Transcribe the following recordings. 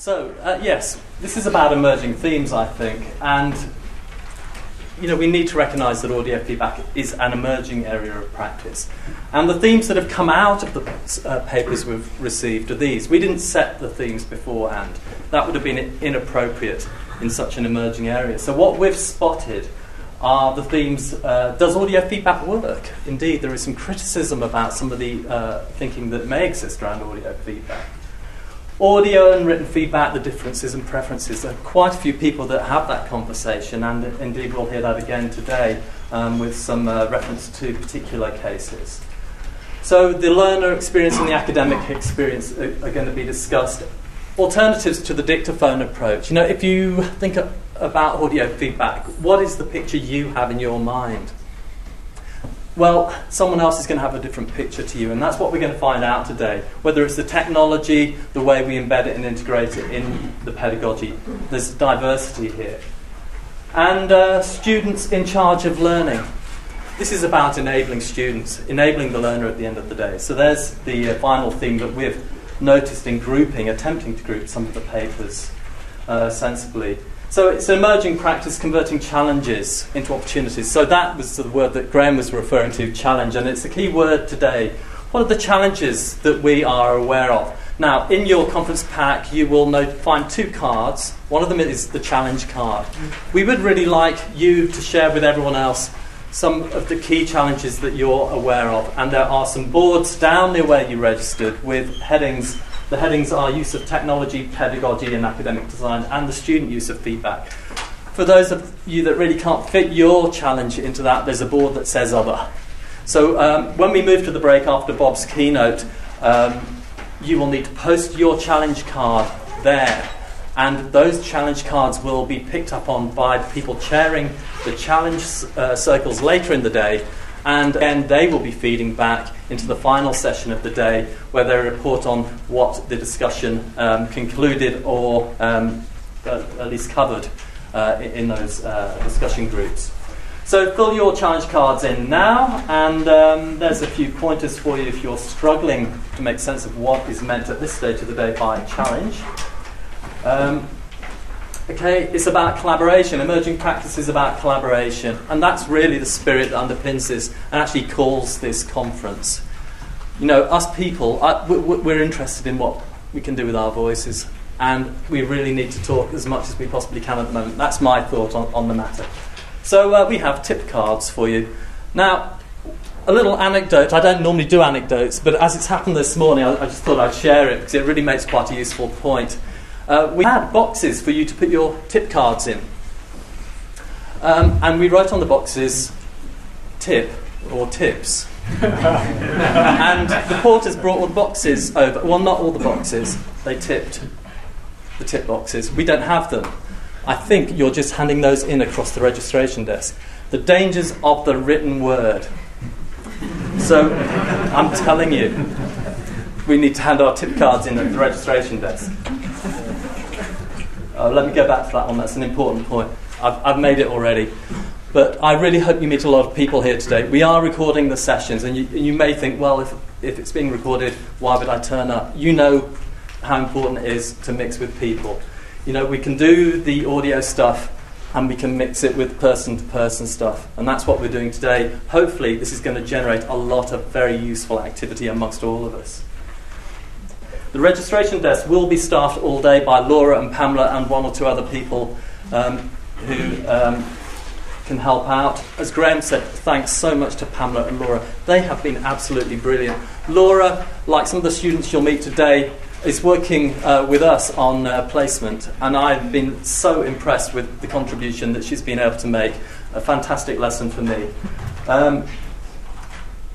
So, uh, yes, this is about emerging themes, I think, and you know, we need to recognise that audio feedback is an emerging area of practice. And the themes that have come out of the uh, papers we've received are these. We didn't set the themes beforehand. That would have been inappropriate in such an emerging area. So, what we've spotted are the themes uh, Does audio feedback work? Indeed, there is some criticism about some of the uh, thinking that may exist around audio feedback audio and written feedback, the differences and preferences. There are quite a few people that have that conversation, and indeed we'll hear that again today um, with some uh, reference to particular cases. So, the learner experience and the academic experience are, are going to be discussed. Alternatives to the dictaphone approach. You know, if you think about audio feedback, what is the picture you have in your mind? Well, someone else is going to have a different picture to you, and that's what we're going to find out today. Whether it's the technology, the way we embed it and integrate it in the pedagogy, there's diversity here. And uh, students in charge of learning. This is about enabling students, enabling the learner at the end of the day. So there's the uh, final theme that we've noticed in grouping, attempting to group some of the papers uh, sensibly. So it's an emerging practice converting challenges into opportunities. So that was the word that Graham was referring to, challenge, and it's a key word today. What are the challenges that we are aware of? Now, in your conference pack, you will note, find two cards. One of them is the challenge card. We would really like you to share with everyone else some of the key challenges that you're aware of. And there are some boards down near where you registered with headings the headings are use of technology, pedagogy, and academic design, and the student use of feedback. For those of you that really can't fit your challenge into that, there's a board that says other. So um, when we move to the break after Bob's keynote, um, you will need to post your challenge card there. And those challenge cards will be picked up on by people chairing the challenge uh, circles later in the day and then they will be feeding back into the final session of the day where they report on what the discussion um, concluded or um, at least covered uh, in those uh, discussion groups. So fill your challenge cards in now, and um, there's a few pointers for you if you're struggling to make sense of what is meant at this stage of the day by challenge. Okay, it's about collaboration. Emerging practice is about collaboration. And that's really the spirit that underpins this and actually calls this conference. You know, us people, we're interested in what we can do with our voices. And we really need to talk as much as we possibly can at the moment. That's my thought on, on the matter. So uh, we have tip cards for you. Now, a little anecdote. I don't normally do anecdotes, but as it's happened this morning, I, I just thought I'd share it because it really makes quite a useful point. Uh, we had boxes for you to put your tip cards in. Um, and we wrote on the boxes tip or tips. and the porters brought all the boxes over. Well, not all the boxes. They tipped the tip boxes. We don't have them. I think you're just handing those in across the registration desk. The dangers of the written word. So, I'm telling you, we need to hand our tip cards in at the registration desk. Uh, let me go back to that one, that's an important point. I've, I've made it already. But I really hope you meet a lot of people here today. We are recording the sessions, and you, you may think, well, if, if it's being recorded, why would I turn up? You know how important it is to mix with people. You know, we can do the audio stuff and we can mix it with person to person stuff. And that's what we're doing today. Hopefully, this is going to generate a lot of very useful activity amongst all of us. The registration desk will be staffed all day by Laura and Pamela and one or two other people um, who um, can help out. As Graham said, thanks so much to Pamela and Laura. They have been absolutely brilliant. Laura, like some of the students you'll meet today, is working uh, with us on uh, placement, and I've been so impressed with the contribution that she's been able to make. A fantastic lesson for me. Um,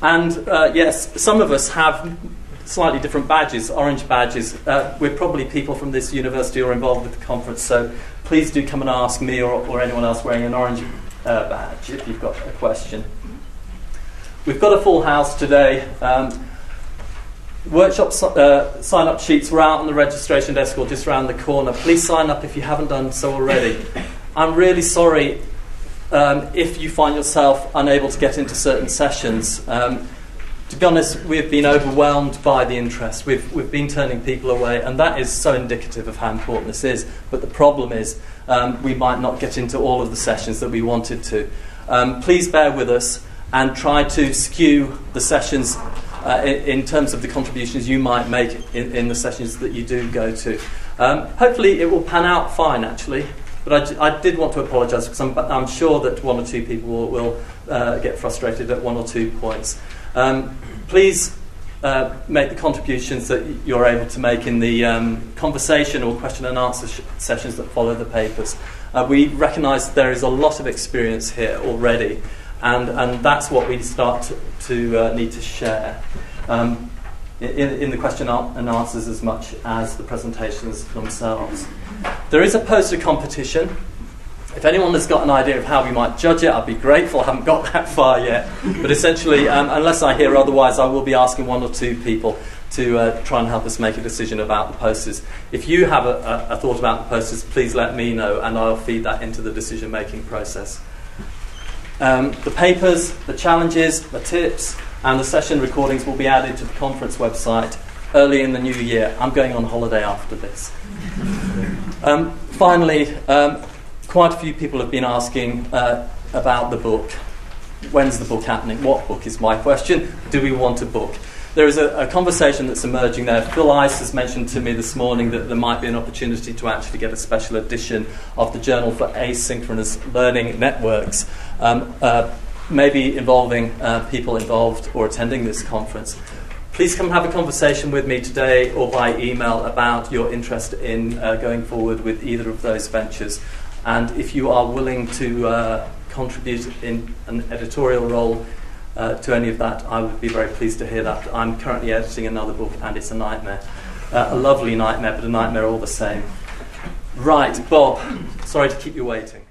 and uh, yes, some of us have slightly different badges, orange badges. Uh, we're probably people from this university or involved with the conference, so please do come and ask me or, or anyone else wearing an orange uh, badge if you've got a question. We've got a full house today. Um, workshop uh, sign up sheets were out on the registration desk or just around the corner. Please sign up if you haven't done so already. I'm really sorry um, if you find yourself unable to get into certain sessions. Um, to be honest, we've been overwhelmed by the interest. We've, we've been turning people away, and that is so indicative of how important this is. But the problem is, um, we might not get into all of the sessions that we wanted to. Um, please bear with us and try to skew the sessions uh, in, in, terms of the contributions you might make in, in the sessions that you do go to. Um, hopefully, it will pan out fine, actually. But I, I did want to apologise because I'm, I'm, sure that one or two people will, will uh, get frustrated at one or two points. Um, please uh, make the contributions that you're able to make in the um, conversation or question and answer sh- sessions that follow the papers. Uh, we recognise there is a lot of experience here already, and, and that's what we start to, to uh, need to share. Um, in, in, the question and answers as much as the presentations themselves. There is a poster competition. If anyone has got an idea of how we might judge it, I'd be grateful. I haven't got that far yet. But essentially, um, unless I hear otherwise, I will be asking one or two people to uh, try and help us make a decision about the posters. If you have a, a, a thought about the posters, please let me know and I'll feed that into the decision making process. Um, the papers, the challenges, the tips, and the session recordings will be added to the conference website early in the new year. I'm going on holiday after this. Um, finally, um, quite a few people have been asking uh, about the book. When's the book happening? What book is my question? Do we want a book? There is a, a, conversation that's emerging there. Phil Ice has mentioned to me this morning that there might be an opportunity to actually get a special edition of the Journal for Asynchronous Learning Networks, um, uh, maybe involving uh, people involved or attending this conference. Please come have a conversation with me today or by email about your interest in uh, going forward with either of those ventures. And if you are willing to uh, contribute in an editorial role uh, to any of that, I would be very pleased to hear that. I'm currently editing another book and it's a nightmare. Uh, a lovely nightmare, but a nightmare all the same. Right, Bob, sorry to keep you waiting.